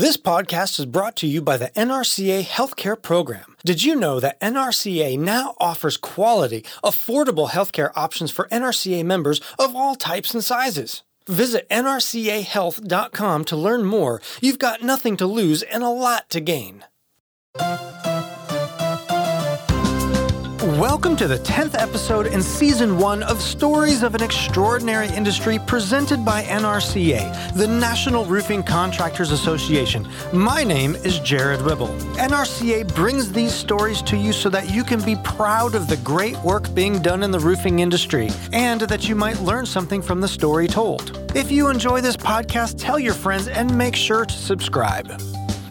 This podcast is brought to you by the NRCA Healthcare Program. Did you know that NRCA now offers quality, affordable healthcare options for NRCA members of all types and sizes? Visit nrcahealth.com to learn more. You've got nothing to lose and a lot to gain. Welcome to the 10th episode in season one of Stories of an Extraordinary Industry presented by NRCA, the National Roofing Contractors Association. My name is Jared Ribble. NRCA brings these stories to you so that you can be proud of the great work being done in the roofing industry and that you might learn something from the story told. If you enjoy this podcast, tell your friends and make sure to subscribe.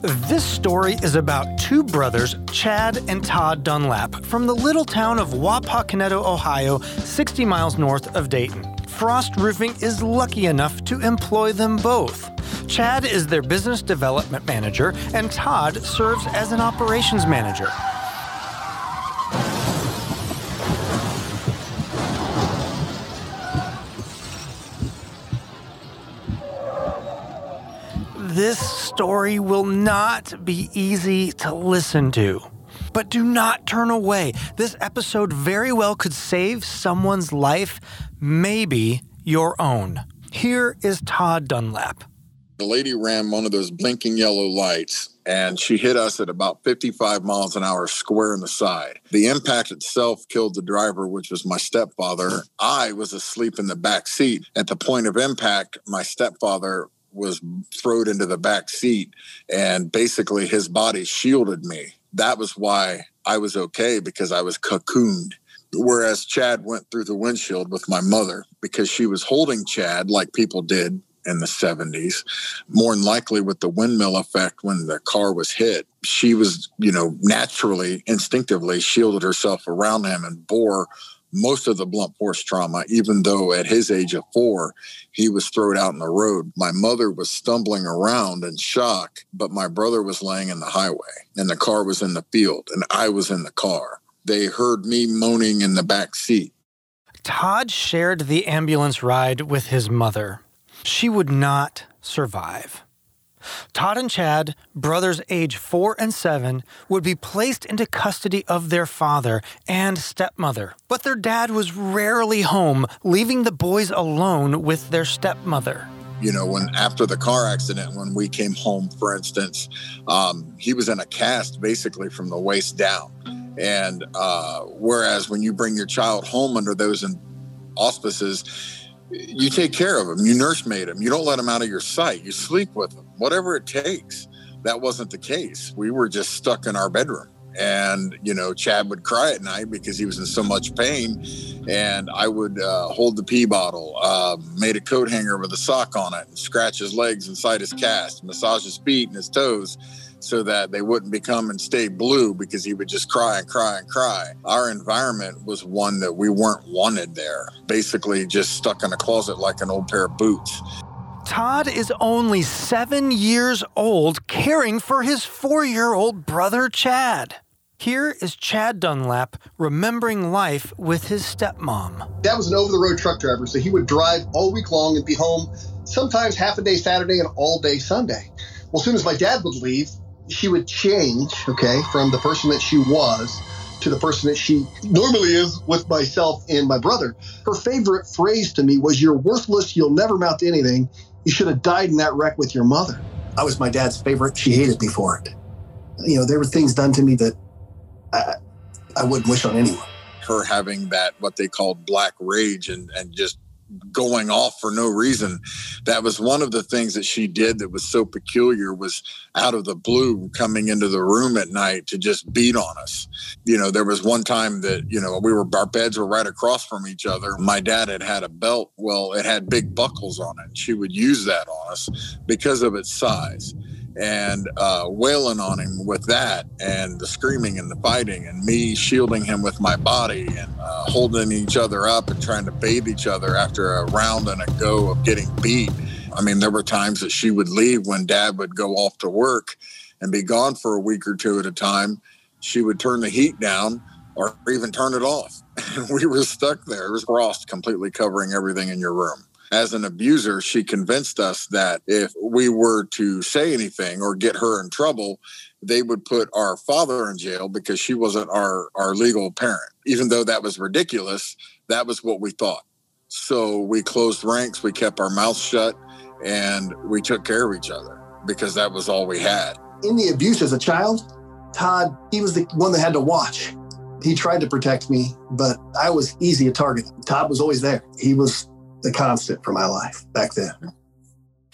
This story is about two brothers, Chad and Todd Dunlap, from the little town of Wapakoneta, Ohio, 60 miles north of Dayton. Frost Roofing is lucky enough to employ them both. Chad is their business development manager, and Todd serves as an operations manager. This story will not be easy to listen to. But do not turn away. This episode very well could save someone's life, maybe your own. Here is Todd Dunlap. The lady ran one of those blinking yellow lights and she hit us at about 55 miles an hour square in the side. The impact itself killed the driver, which was my stepfather. I was asleep in the back seat. At the point of impact, my stepfather was thrown into the back seat and basically his body shielded me. That was why I was okay because I was cocooned. Whereas Chad went through the windshield with my mother because she was holding Chad like people did in the 70s, more than likely with the windmill effect when the car was hit. She was, you know, naturally, instinctively shielded herself around him and bore most of the blunt force trauma, even though at his age of four, he was thrown out in the road. My mother was stumbling around in shock, but my brother was laying in the highway and the car was in the field and I was in the car. They heard me moaning in the back seat. Todd shared the ambulance ride with his mother. She would not survive. Todd and Chad, brothers age four and seven, would be placed into custody of their father and stepmother. But their dad was rarely home, leaving the boys alone with their stepmother. You know, when after the car accident, when we came home, for instance, um, he was in a cast basically from the waist down. And uh, whereas when you bring your child home under those auspices, you take care of them. You nursemaid them. You don't let them out of your sight. You sleep with them, whatever it takes. That wasn't the case. We were just stuck in our bedroom. And, you know, Chad would cry at night because he was in so much pain. And I would uh, hold the pee bottle, uh, made a coat hanger with a sock on it, and scratch his legs inside his cast, massage his feet and his toes so that they wouldn't become and stay blue because he would just cry and cry and cry. Our environment was one that we weren't wanted there, basically just stuck in a closet like an old pair of boots. Todd is only seven years old, caring for his four year old brother Chad. Here is Chad Dunlap remembering life with his stepmom. Dad was an over the road truck driver, so he would drive all week long and be home sometimes half a day Saturday and all day Sunday. Well, as soon as my dad would leave, she would change, okay, from the person that she was to the person that she normally is with myself and my brother. Her favorite phrase to me was, You're worthless. You'll never amount to anything. You should have died in that wreck with your mother. I was my dad's favorite. She hated me for it. You know, there were things done to me that I, I wouldn't wish on anyone. Her having that, what they called black rage and, and just going off for no reason. That was one of the things that she did that was so peculiar was out of the blue coming into the room at night to just beat on us. You know, there was one time that, you know, we were our beds were right across from each other. My dad had had a belt, well, it had big buckles on it. She would use that on us because of its size and uh, wailing on him with that and the screaming and the fighting and me shielding him with my body and uh, holding each other up and trying to bathe each other after a round and a go of getting beat. I mean, there were times that she would leave when dad would go off to work and be gone for a week or two at a time. She would turn the heat down or even turn it off. And we were stuck there. It was frost completely covering everything in your room. As an abuser, she convinced us that if we were to say anything or get her in trouble, they would put our father in jail because she wasn't our, our legal parent. Even though that was ridiculous, that was what we thought. So we closed ranks, we kept our mouths shut, and we took care of each other because that was all we had. In the abuse as a child, Todd, he was the one that had to watch. He tried to protect me, but I was easy to target. Todd was always there. He was the constant for my life back then.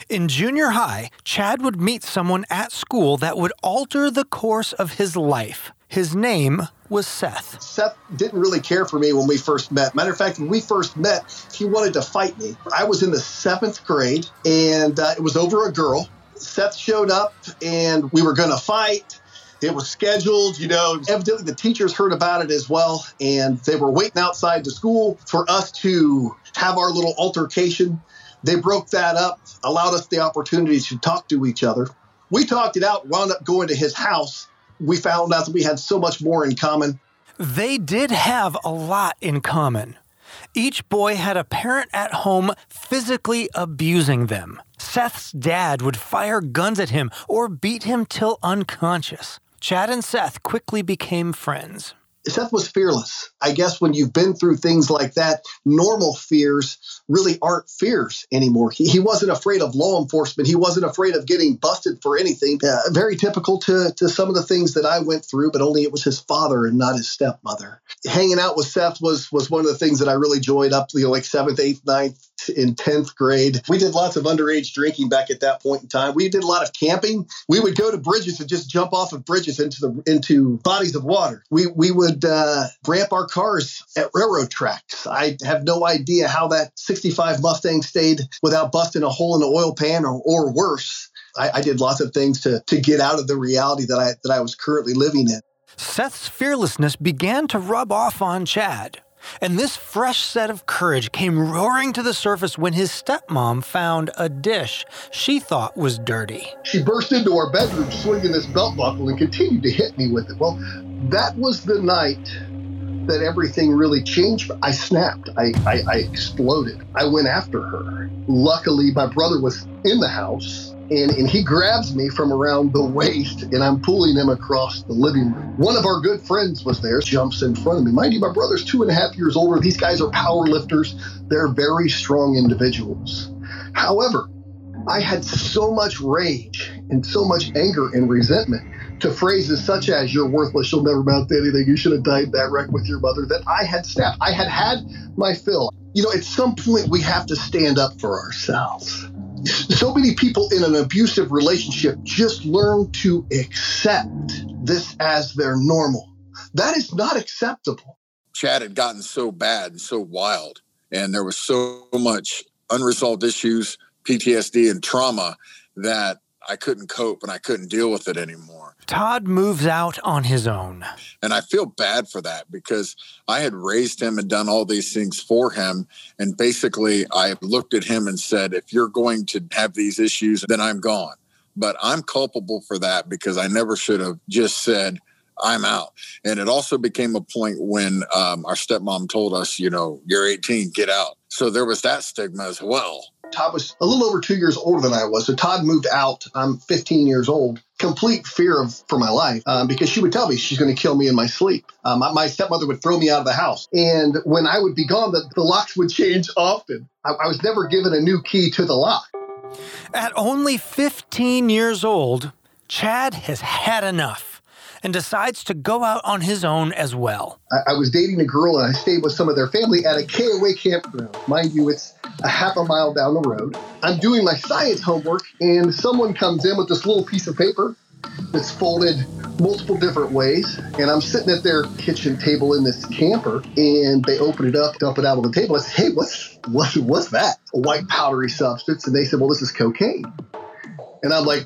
In junior high, Chad would meet someone at school that would alter the course of his life. His name was Seth. Seth didn't really care for me when we first met. Matter of fact, when we first met, he wanted to fight me. I was in the seventh grade, and uh, it was over a girl. Seth showed up, and we were going to fight. It was scheduled, you know. Evidently, the teachers heard about it as well, and they were waiting outside the school for us to have our little altercation. They broke that up, allowed us the opportunity to talk to each other. We talked it out, wound up going to his house. We found out that we had so much more in common. They did have a lot in common. Each boy had a parent at home physically abusing them. Seth's dad would fire guns at him or beat him till unconscious. Chad and Seth quickly became friends. Seth was fearless. I guess when you've been through things like that, normal fears really aren't fears anymore. He, he wasn't afraid of law enforcement. He wasn't afraid of getting busted for anything. Uh, very typical to, to some of the things that I went through, but only it was his father and not his stepmother. Hanging out with Seth was was one of the things that I really enjoyed up to you know, like seventh, eighth, ninth, in 10th grade. We did lots of underage drinking back at that point in time. We did a lot of camping. We would go to bridges and just jump off of bridges into the into bodies of water. We we would uh, ramp our cars at railroad tracks. I have no idea how that 65 Mustang stayed without busting a hole in the oil pan or, or worse. I, I did lots of things to to get out of the reality that I that I was currently living in. Seth's fearlessness began to rub off on Chad. And this fresh set of courage came roaring to the surface when his stepmom found a dish she thought was dirty. She burst into our bedroom swinging this belt buckle and continued to hit me with it. Well, that was the night that everything really changed. I snapped. I, I, I exploded. I went after her. Luckily, my brother was in the house and, and he grabs me from around the waist and I'm pulling him across the living room. One of our good friends was there, jumps in front of me. Mind you, my brother's two and a half years older. These guys are power lifters, they're very strong individuals. However, I had so much rage and so much anger and resentment to phrases such as "You're worthless. You'll never amount to anything. You should have died that wreck with your mother." That I had snapped. I had had my fill. You know, at some point we have to stand up for ourselves so many people in an abusive relationship just learn to accept this as their normal. That is not acceptable. Chad had gotten so bad and so wild, and there was so much unresolved issues, PTSD, and trauma that I couldn't cope and I couldn't deal with it anymore. Todd moves out on his own. And I feel bad for that because I had raised him and done all these things for him. And basically, I looked at him and said, if you're going to have these issues, then I'm gone. But I'm culpable for that because I never should have just said, I'm out. And it also became a point when um, our stepmom told us, you know, you're 18, get out. So there was that stigma as well. Todd was a little over two years older than I was. So Todd moved out. I'm 15 years old. Complete fear of for my life um, because she would tell me she's going to kill me in my sleep. Um, my, my, stepmother would throw me out of the house, and when I would be gone, the, the locks would change often. I, I was never given a new key to the lock. At only 15 years old, Chad has had enough and decides to go out on his own as well. I, I was dating a girl and I stayed with some of their family at a KOA campground. Mind you, it's a half a mile down the road. I'm doing my science homework and someone comes in with this little piece of paper that's folded multiple different ways. And I'm sitting at their kitchen table in this camper, and they open it up, dump it out on the table. I said, "Hey, what's what, what's that?" A white powdery substance, and they said, "Well, this is cocaine." And I'm like,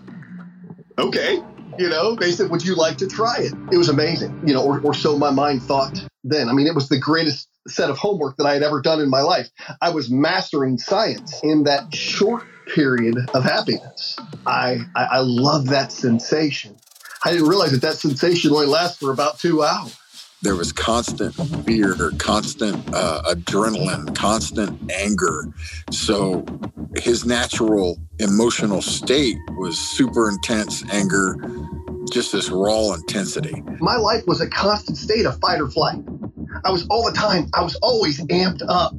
"Okay." You know, they said, Would you like to try it? It was amazing, you know, or, or so my mind thought then. I mean, it was the greatest set of homework that I had ever done in my life. I was mastering science in that short period of happiness. I, I, I love that sensation. I didn't realize that that sensation only lasts for about two hours. there was constant fear, constant uh, adrenaline, constant anger. So his natural emotional state was super intense anger, just this raw intensity. My life was a constant state of fight or flight. I was all the time, I was always amped up.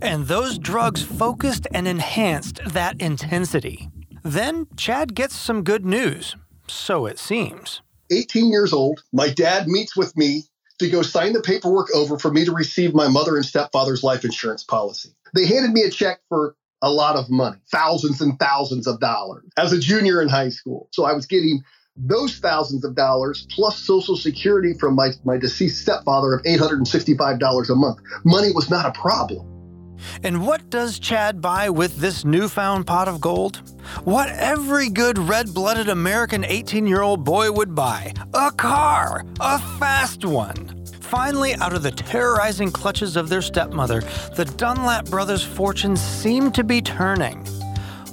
And those drugs focused and enhanced that intensity. Then Chad gets some good news. So it seems. 18 years old, my dad meets with me to go sign the paperwork over for me to receive my mother and stepfather's life insurance policy. They handed me a check for a lot of money, thousands and thousands of dollars as a junior in high school. So I was getting those thousands of dollars plus Social Security from my, my deceased stepfather of $865 a month. Money was not a problem. And what does Chad buy with this newfound pot of gold? What every good red blooded American 18 year old boy would buy a car, a fast one. Finally, out of the terrorizing clutches of their stepmother, the Dunlap brothers' fortunes seem to be turning.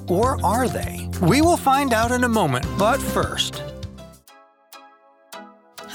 Or are they? We will find out in a moment, but first,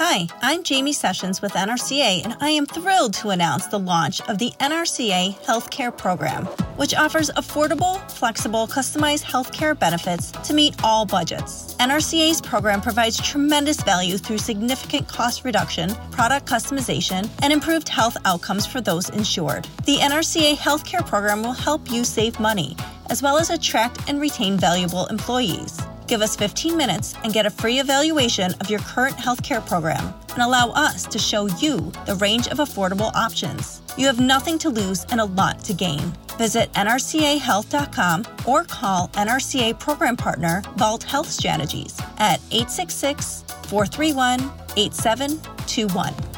Hi, I'm Jamie Sessions with NRCA, and I am thrilled to announce the launch of the NRCA Healthcare Program, which offers affordable, flexible, customized healthcare benefits to meet all budgets. NRCA's program provides tremendous value through significant cost reduction, product customization, and improved health outcomes for those insured. The NRCA Healthcare Program will help you save money, as well as attract and retain valuable employees. Give us 15 minutes and get a free evaluation of your current healthcare program and allow us to show you the range of affordable options. You have nothing to lose and a lot to gain. Visit nrcahealth.com or call NRCA program partner Vault Health Strategies at 866 431 8721.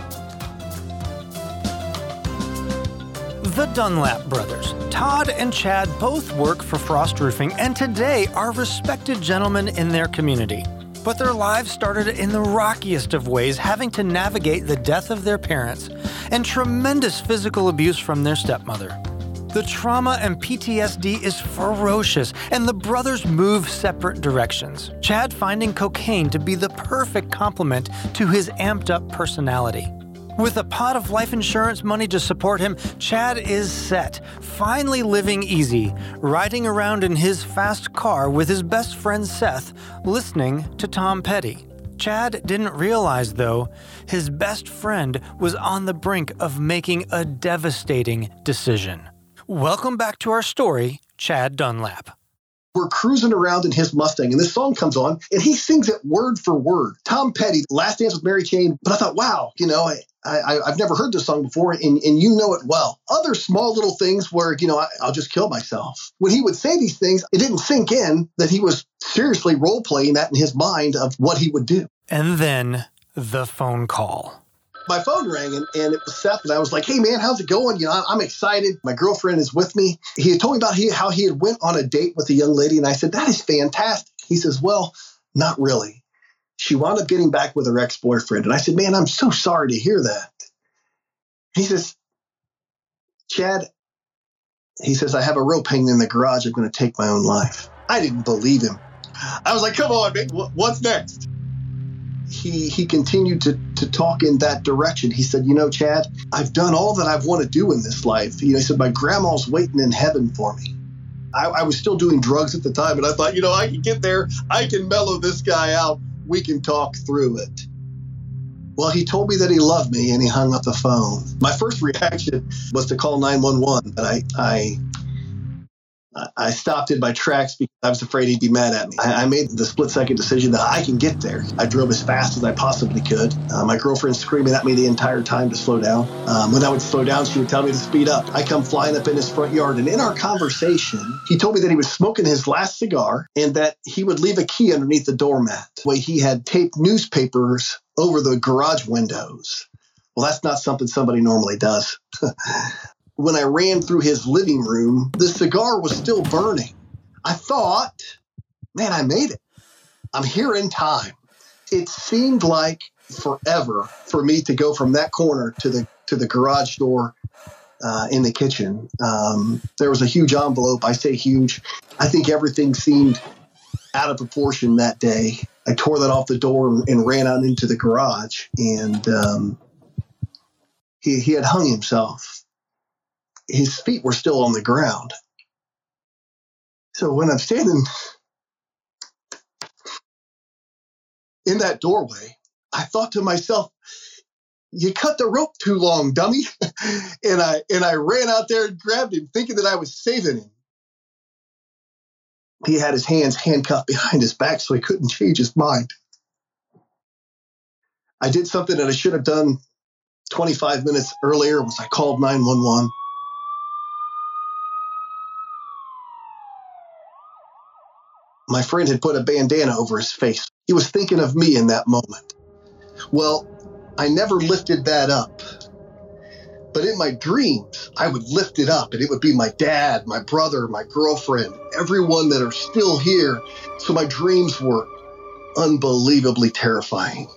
The Dunlap brothers, Todd and Chad, both work for Frost Roofing and today are respected gentlemen in their community. But their lives started in the rockiest of ways, having to navigate the death of their parents and tremendous physical abuse from their stepmother. The trauma and PTSD is ferocious, and the brothers move separate directions. Chad finding cocaine to be the perfect complement to his amped up personality. With a pot of life insurance money to support him, Chad is set, finally living easy, riding around in his fast car with his best friend Seth, listening to Tom Petty. Chad didn't realize, though, his best friend was on the brink of making a devastating decision. Welcome back to our story, Chad Dunlap we're cruising around in his Mustang, and this song comes on, and he sings it word for word. Tom Petty, Last Dance with Mary Jane. But I thought, wow, you know, I, I, have never heard this song before, and, and you know it well. Other small little things where, you know, I, I'll just kill myself. When he would say these things, it didn't sink in that he was seriously role playing that in his mind of what he would do. And then the phone call my phone rang and, and, it was Seth, and I was like, "Hey man, how's it going? You know, I'm excited. My girlfriend is with me." He had told me about he, how he had went on a date with a young lady, and I said, "That is fantastic." He says, "Well, not really. She wound up getting back with her ex boyfriend," and I said, "Man, I'm so sorry to hear that." He says, "Chad," he says, "I have a rope hanging in the garage. I'm going to take my own life." I didn't believe him. I was like, "Come on, man. What's next?" He he continued to to talk in that direction. He said, "You know, Chad, I've done all that I want to do in this life." You know, he said, "My grandma's waiting in heaven for me." I, I was still doing drugs at the time, and I thought, you know, I can get there. I can mellow this guy out. We can talk through it. Well, he told me that he loved me, and he hung up the phone. My first reaction was to call 911, but I I I stopped in my tracks because I was afraid he'd be mad at me. I, made the split second decision that I can get there. I drove as fast as I possibly could. Uh, my girlfriend screaming at me the entire time to slow down. Um, when I would slow down, she would tell me to speed up. I come flying up in his front yard, and in our conversation, he told me that he was smoking his last cigar and that he would leave a key underneath the doormat. The way he had taped newspapers over the garage windows. Well, that's not something somebody normally does. when I ran through his living room, the cigar was still burning. I thought, man, I made it. I'm here in time. It seemed like forever for me to go from that corner to the to the garage door uh, in the kitchen. Um, there was a huge envelope. I say huge. I think everything seemed out of proportion that day. I tore that off the door and ran out into the garage, and um, he, he had hung himself. His feet were still on the ground. So when I'm standing in that doorway, I thought to myself, you cut the rope too long, dummy. and I and I ran out there and grabbed him, thinking that I was saving him. He had his hands handcuffed behind his back so he couldn't change his mind. I did something that I should have done 25 minutes earlier was I called 911. My friend had put a bandana over his face. He was thinking of me in that moment. Well, I never lifted that up. But in my dreams, I would lift it up and it would be my dad, my brother, my girlfriend, everyone that are still here. So my dreams were unbelievably terrifying.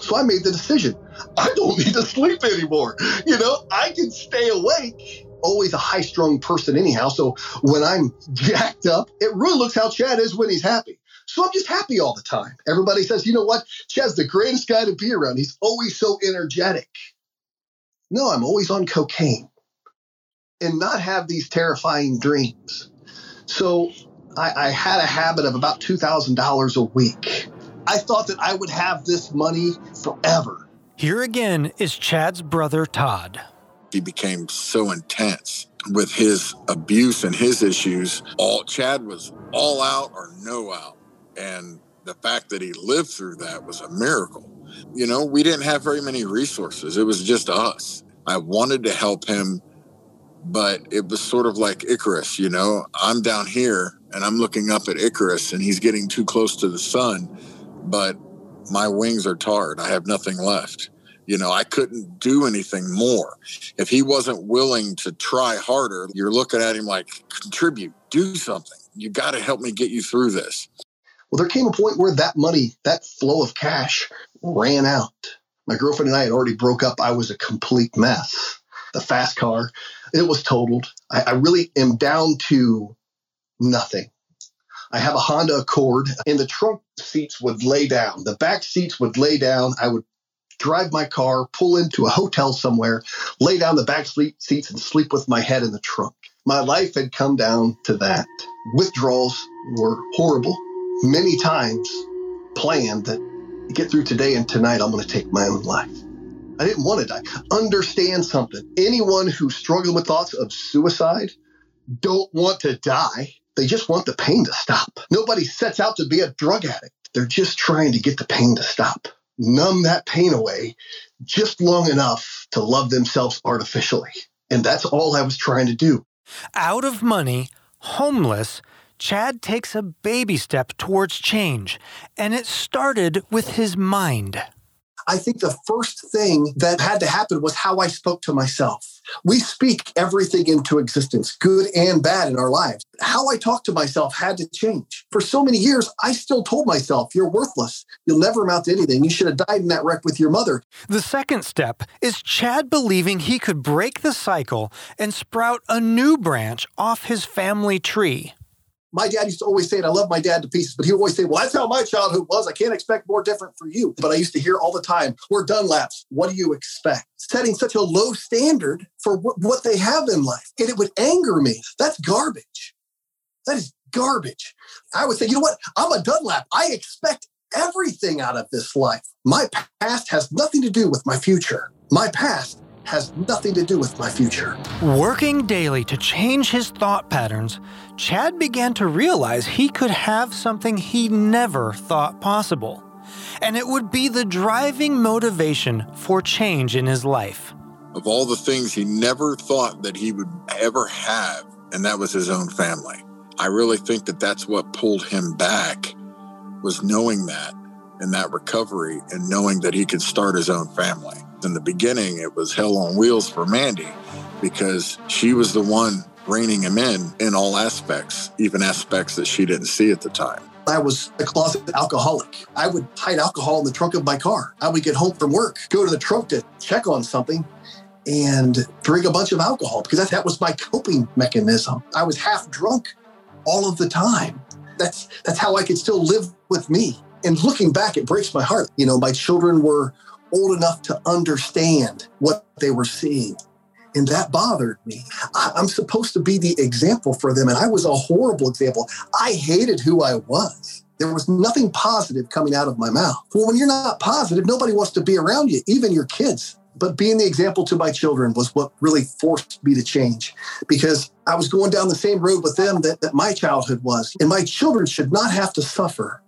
So I made the decision. I don't need to sleep anymore. You know, I can stay awake. Always a high strung person, anyhow. So when I'm jacked up, it really looks how Chad is when he's happy. So I'm just happy all the time. Everybody says, you know what? Chad's the greatest guy to be around. He's always so energetic. No, I'm always on cocaine and not have these terrifying dreams. So I, I had a habit of about $2,000 a week. I thought that I would have this money forever. Here again is Chad's brother, Todd. He became so intense with his abuse and his issues. All Chad was all out or no out. And the fact that he lived through that was a miracle. You know, we didn't have very many resources, it was just us. I wanted to help him, but it was sort of like Icarus, you know, I'm down here and I'm looking up at Icarus and he's getting too close to the sun, but my wings are tarred. I have nothing left. You know, I couldn't do anything more. If he wasn't willing to try harder, you're looking at him like, contribute, do something. You got to help me get you through this. Well, there came a point where that money, that flow of cash ran out. My girlfriend and I had already broke up. I was a complete mess. The fast car, it was totaled. I, I really am down to nothing. I have a Honda Accord, and the trunk seats would lay down. The back seats would lay down. I would drive my car, pull into a hotel somewhere, lay down the back seats, and sleep with my head in the trunk. My life had come down to that. Withdrawals were horrible many times planned that get through today and tonight, I'm going to take my own life. I didn't want to die. Understand something. Anyone who's struggling with thoughts of suicide don't want to die. They just want the pain to stop. Nobody sets out to be a drug addict. They're just trying to get the pain to stop, numb that pain away just long enough to love themselves artificially. And that's all I was trying to do. Out of money, homeless, Chad takes a baby step towards change, and it started with his mind. I think the first thing that had to happen was how I spoke to myself. We speak everything into existence, good and bad in our lives. How I talked to myself had to change. For so many years, I still told myself, You're worthless. You'll never amount to anything. You should have died in that wreck with your mother. The second step is Chad believing he could break the cycle and sprout a new branch off his family tree my dad used to always say, and I love my dad to pieces, but he would always say, Well, that's how my childhood was. I can't expect more different for you. But I used to hear all the time, We're Dunlaps. What do you expect? Setting such a low standard for w- what they have in life. And it would anger me. That's garbage. That is garbage. I would say, You know what? I'm a Dunlap. I expect everything out of this life. My past has nothing to do with my future. My past has nothing to do with my future. Working daily to change his thought patterns, Chad began to realize he could have something he never thought possible. And it would be the driving motivation for change in his life. Of all the things he never thought that he would ever have, and that was his own family. I really think that that's what pulled him back was knowing that and that recovery and knowing that he could start his own family in the beginning, it was hell on wheels for Mandy because she was the one reining him in in all aspects, even aspects that she didn't see at the time. I was a closet alcoholic. I would hide alcohol in the trunk of my car. I would get home from work, go to the trunk to check on something, and drink a bunch of alcohol because that, that was my coping mechanism. I was half drunk all of the time. That's that's how I could still live with me And looking back, it breaks my heart. You know, my children were old enough to understand what they were seeing. And that bothered me. I, am supposed to be the example for them. And I was a horrible example. I hated who I was. There was nothing positive coming out of my mouth. Well, when you're not positive, nobody wants to be around you, even your kids. But being the example to my children was what really forced me to change because I was going down the same road with them that, that my childhood was. And my children should not have to suffer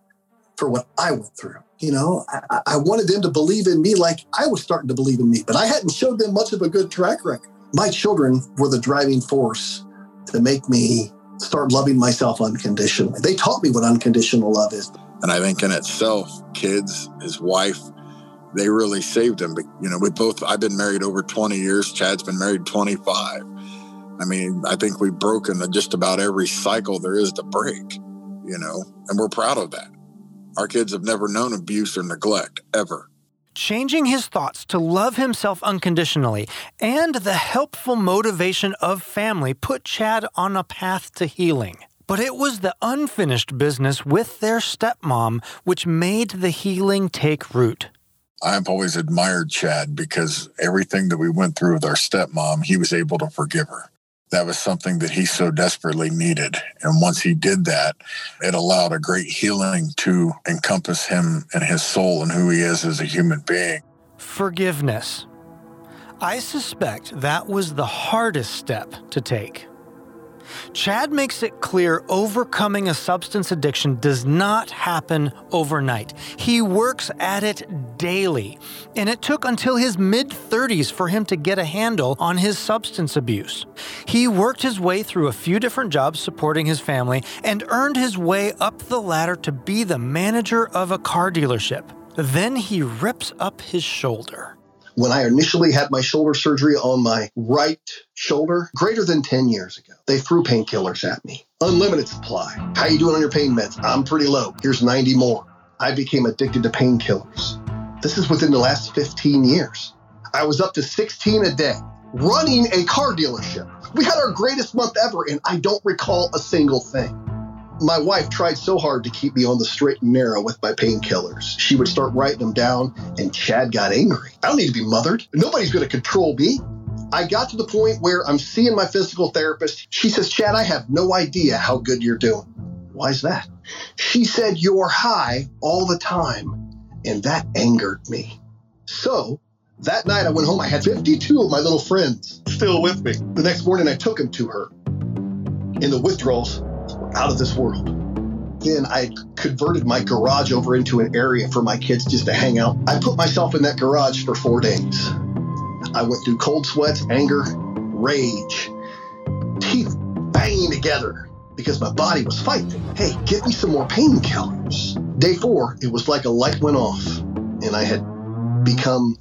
for what I went through. You know, I, I wanted them to believe in me like I was starting to believe in me, but I hadn't showed them much of a good track record. My children were the driving force to make me start loving myself unconditionally. They taught me what unconditional love is. And I think in itself, kids, his wife, they really saved him. But, you know, we both, I've been married over 20 years. Chad's been married 25. I mean, I think we've broken just about every cycle there is to break, you know, and we're proud of that. Our kids have never known abuse or neglect ever. Changing his thoughts to love himself unconditionally and the helpful motivation of family put Chad on a path to healing. But it was the unfinished business with their stepmom which made the healing take root. I've always admired Chad because everything that we went through with our stepmom, he was able to forgive her that was something that he so desperately needed. And once he did that, it allowed a great healing to encompass him and his soul and who he is as a human being. Forgiveness. I suspect that was the hardest step to take. Chad makes it clear overcoming a substance addiction does not happen overnight. He works at it daily, and it took until his mid 30s for him to get a handle on his substance abuse. He worked his way through a few different jobs supporting his family and earned his way up the ladder to be the manager of a car dealership. Then he rips up his shoulder when I initially had my shoulder surgery on my right shoulder, greater than 10 years ago, they threw painkillers at me. Unlimited supply. How you doing on your pain meds? I'm pretty low. Here's 90 more. I became addicted to painkillers. This is within the last 15 years. I was up to 16 a day running a car dealership. We had our greatest month ever, and I don't recall a single thing my wife tried so hard to keep me on the straight and narrow with my painkillers. She would start writing them down, and Chad got angry. I don't need to be mothered. Nobody's going to control me. I got to the point where I'm seeing my physical therapist. She says, Chad, I have no idea how good you're doing. Why is that? She said, You're high all the time. And that angered me. So that night I went home. I had 52 of my little friends still with me. The next morning I took them to her. In the withdrawals, out of this world. Then I converted my garage over into an area for my kids just to hang out. I put myself in that garage for four days. I went through cold sweats, anger, rage, teeth banging together because my body was fighting. Hey, get me some more painkillers. Day four, it was like a light went off and I had become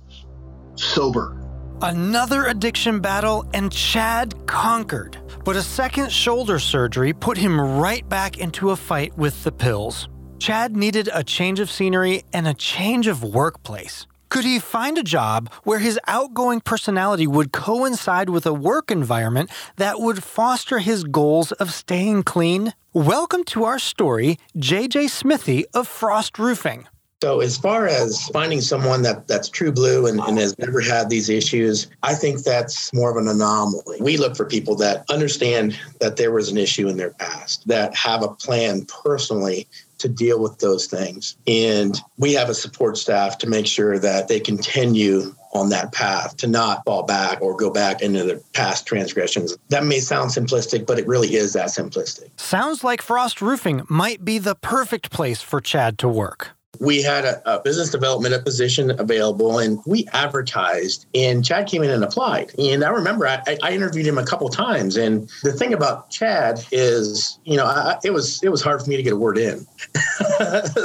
sober. Another addiction battle, and Chad conquered. But a second shoulder surgery put him right back into a fight with the pills. Chad needed a change of scenery and a change of workplace. Could he find a job where his outgoing personality would coincide with a work environment that would foster his goals of staying clean? Welcome to our story, JJ Smithey of Frost Roofing. So as far as finding someone that that's true blue and, and, has never had these issues, I think that's more of an anomaly. We look for people that understand that there was an issue in their past, that have a plan personally to deal with those things. And we have a support staff to make sure that they continue on that path to not fall back or go back into the past transgressions. That may sound simplistic, but it really is that simplistic. Sounds like Frost Roofing might be the perfect place for Chad to work we had a, a, business development position available and we advertised and chad came in and applied. And i remember i, I interviewed him a couple times and the thing about chad is you know I, it was it was hard for me to get a word in.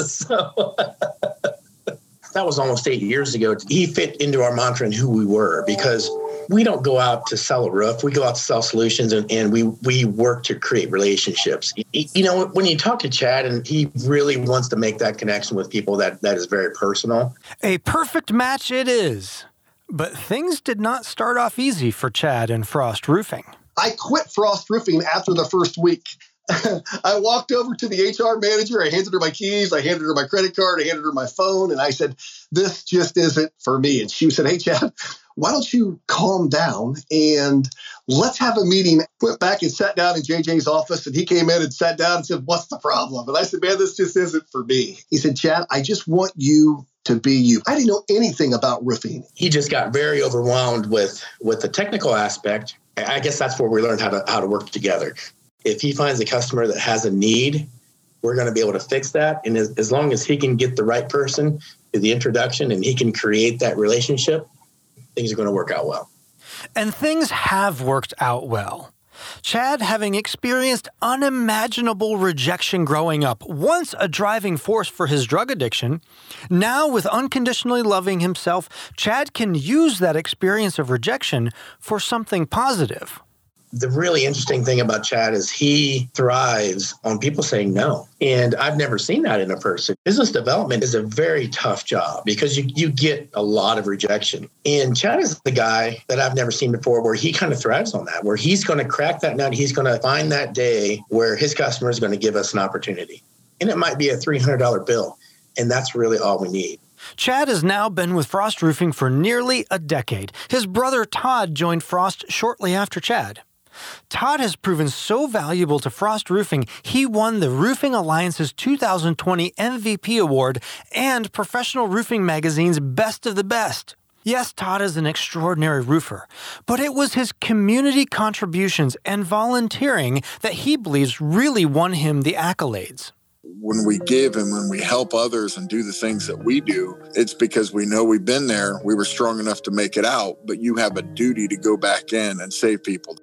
So that was almost eight years ago. He fit into our mantra and who we were because we don't go out to sell a roof. We go out to sell solutions and, and we we work to create relationships. You know, when you talk to Chad and he really wants to make that connection with people that that is very personal. A perfect match it is. But things did not start off easy for Chad and Frost Roofing. I quit Frost Roofing after the first week. I walked over to the HR manager. I handed her my keys. I handed her my credit card. I handed her my phone. And I said, This just isn't for me. And she said, Hey, Chad, why don't you calm down and let's have a meeting? Went back and sat down in JJ's office. And he came in and sat down and said, What's the problem? And I said, Man, this just isn't for me. He said, Chad, I just want you to be you. I didn't know anything about roofing. He just got very overwhelmed with with the technical aspect. I guess that's where we learned how to how to work together if he finds a customer that has a need, we're going to be able to fix that. And as, as long as he can get the right person to the introduction and he can create that relationship, things are going to work out well. And things have worked out well. Chad, having experienced unimaginable rejection growing up, once a driving force for his drug addiction, now with unconditionally loving himself, Chad can use that experience of rejection for something positive the really interesting thing about Chad is he thrives on people saying no. And I've never seen that in a person. Business development is a very tough job because you, you get a lot of rejection. And Chad is the guy that I've never seen before where he kind of thrives on that, where he's going to crack that nut. He's going to find that day where his customer is going to give us an opportunity. And it might be a $300 bill. And that's really all we need. Chad has now been with Frost Roofing for nearly a decade. His brother Todd joined Frost shortly after Chad. Todd has proven so valuable to Frost Roofing, he won the Roofing Alliance's 2020 MVP Award and Professional Roofing Magazine's Best of the Best. Yes, Todd is an extraordinary roofer, but it was his community contributions and volunteering that he believes really won him the accolades when we give and when we help others and do the things that we do, it's because we know we've been there. We were strong enough to make it out, but you have a duty to go back in and save people.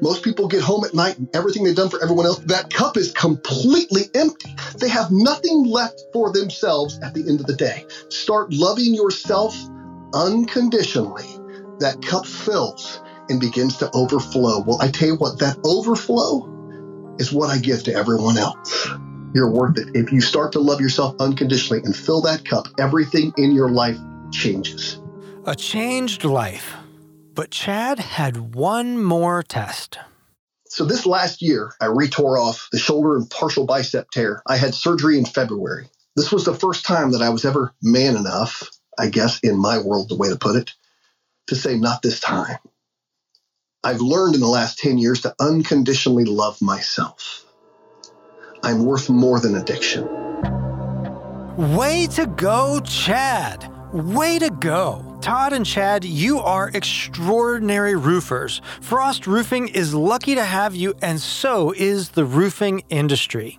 Most people get home at night and everything they've done for everyone else, that cup is completely empty. They have nothing left for themselves at the end of the day. Start loving yourself unconditionally. That cup fills and begins to overflow. Well, I tell you what, that overflow is what I give to everyone else. You're worth it. If you start to love yourself unconditionally and fill that cup, everything in your life changes. A changed life. But Chad had one more test. So this last year, I retore off the shoulder and partial bicep tear. I had surgery in February. This was the first time that I was ever man enough, I guess, in my world, the way to put it, to say, not this time. I've learned in the last 10 years to unconditionally love myself. I'm worth more than addiction. Way to go, Chad! Way to go! Todd and Chad, you are extraordinary roofers. Frost Roofing is lucky to have you, and so is the roofing industry.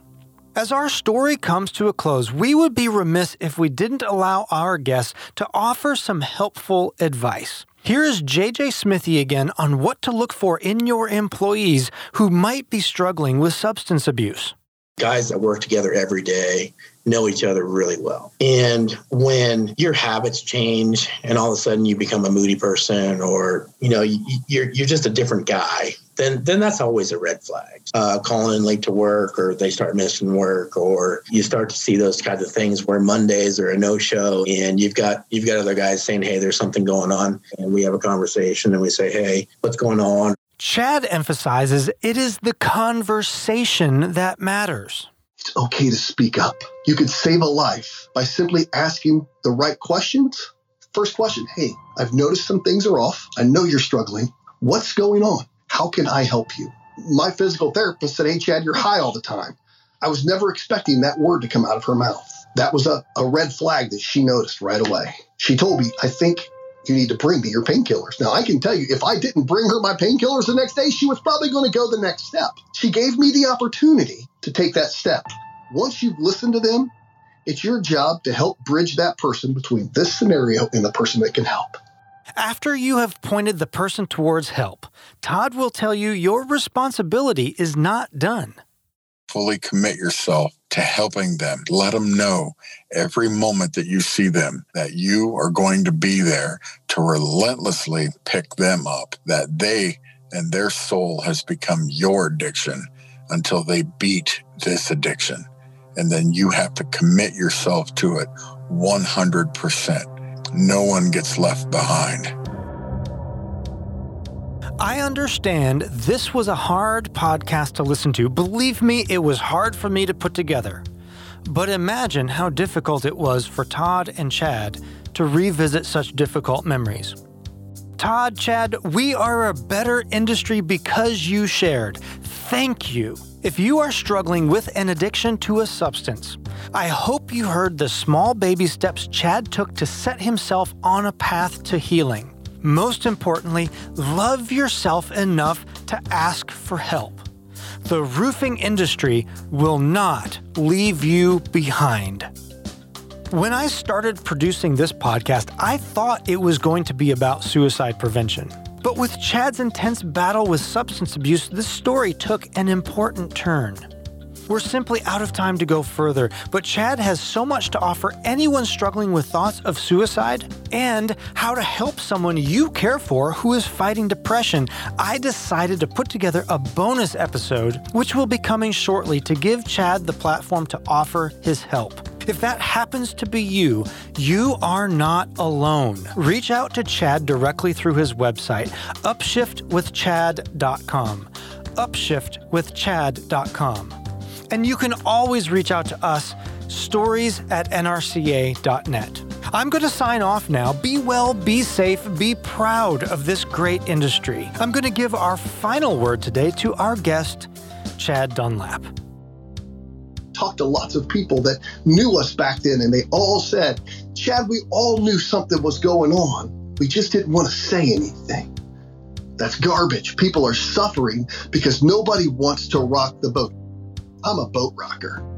As our story comes to a close, we would be remiss if we didn't allow our guests to offer some helpful advice. Here is JJ Smithey again on what to look for in your employees who might be struggling with substance abuse. Guys that work together every day know each other really well. And when your habits change and all of a sudden you become a moody person or, you know, you're, you're just a different guy, then, then that's always a red flag. Uh, calling in late to work or they start missing work or you start to see those kinds of things where Mondays are a no show and you've got, you've got other guys saying, Hey, there's something going on. And we have a conversation and we say, Hey, what's going on? Chad emphasizes it is the conversation that matters it's okay to speak up. You could save a life by simply asking the right questions. First question Hey, I've noticed some things are off. I know you're struggling. What's going on? How can I help you? My physical therapist said, Hey, Chad, you're high all the time. I was never expecting that word to come out of her mouth. That was a, a red flag that she noticed right away. She told me, I think you need to bring me your painkillers. Now, I can tell you, if I didn't bring her my painkillers the next day, she was probably going to go the next step. She gave me the opportunity to take that step. Once you've listened to them, it's your job to help bridge that person between this scenario and the person that can help. After you have pointed the person towards help, Todd will tell you your responsibility is not done. Fully commit yourself to helping them. Let them know every moment that you see them that you are going to be there to relentlessly pick them up, that they and their soul has become your addiction until they beat this addiction. And then you have to commit yourself to it 100%. No one gets left behind. I understand this was a hard podcast to listen to. Believe me, it was hard for me to put together. But imagine how difficult it was for Todd and Chad to revisit such difficult memories. Todd, Chad, we are a better industry because you shared. Thank you. If you are struggling with an addiction to a substance, I hope you heard the small baby steps Chad took to set himself on a path to healing. Most importantly, love yourself enough to ask for help. The roofing industry will not leave you behind. When I started producing this podcast, I thought it was going to be about suicide prevention. But with Chad's intense battle with substance abuse, this story took an important turn. We're simply out of time to go further, but Chad has so much to offer anyone struggling with thoughts of suicide and how to help someone you care for who is fighting depression. I decided to put together a bonus episode, which will be coming shortly, to give Chad the platform to offer his help. If that happens to be you, you are not alone. Reach out to Chad directly through his website, upshiftwithchad.com. Upshiftwithchad.com. And you can always reach out to us, stories at nrca.net. I'm going to sign off now. Be well, be safe, be proud of this great industry. I'm going to give our final word today to our guest, Chad Dunlap talked to lots of people that knew us back then, and they all said, Chad, we all knew something was going on. We just didn't want to say anything. That's garbage. People are suffering because nobody wants to rock the boat. I'm a boat rocker.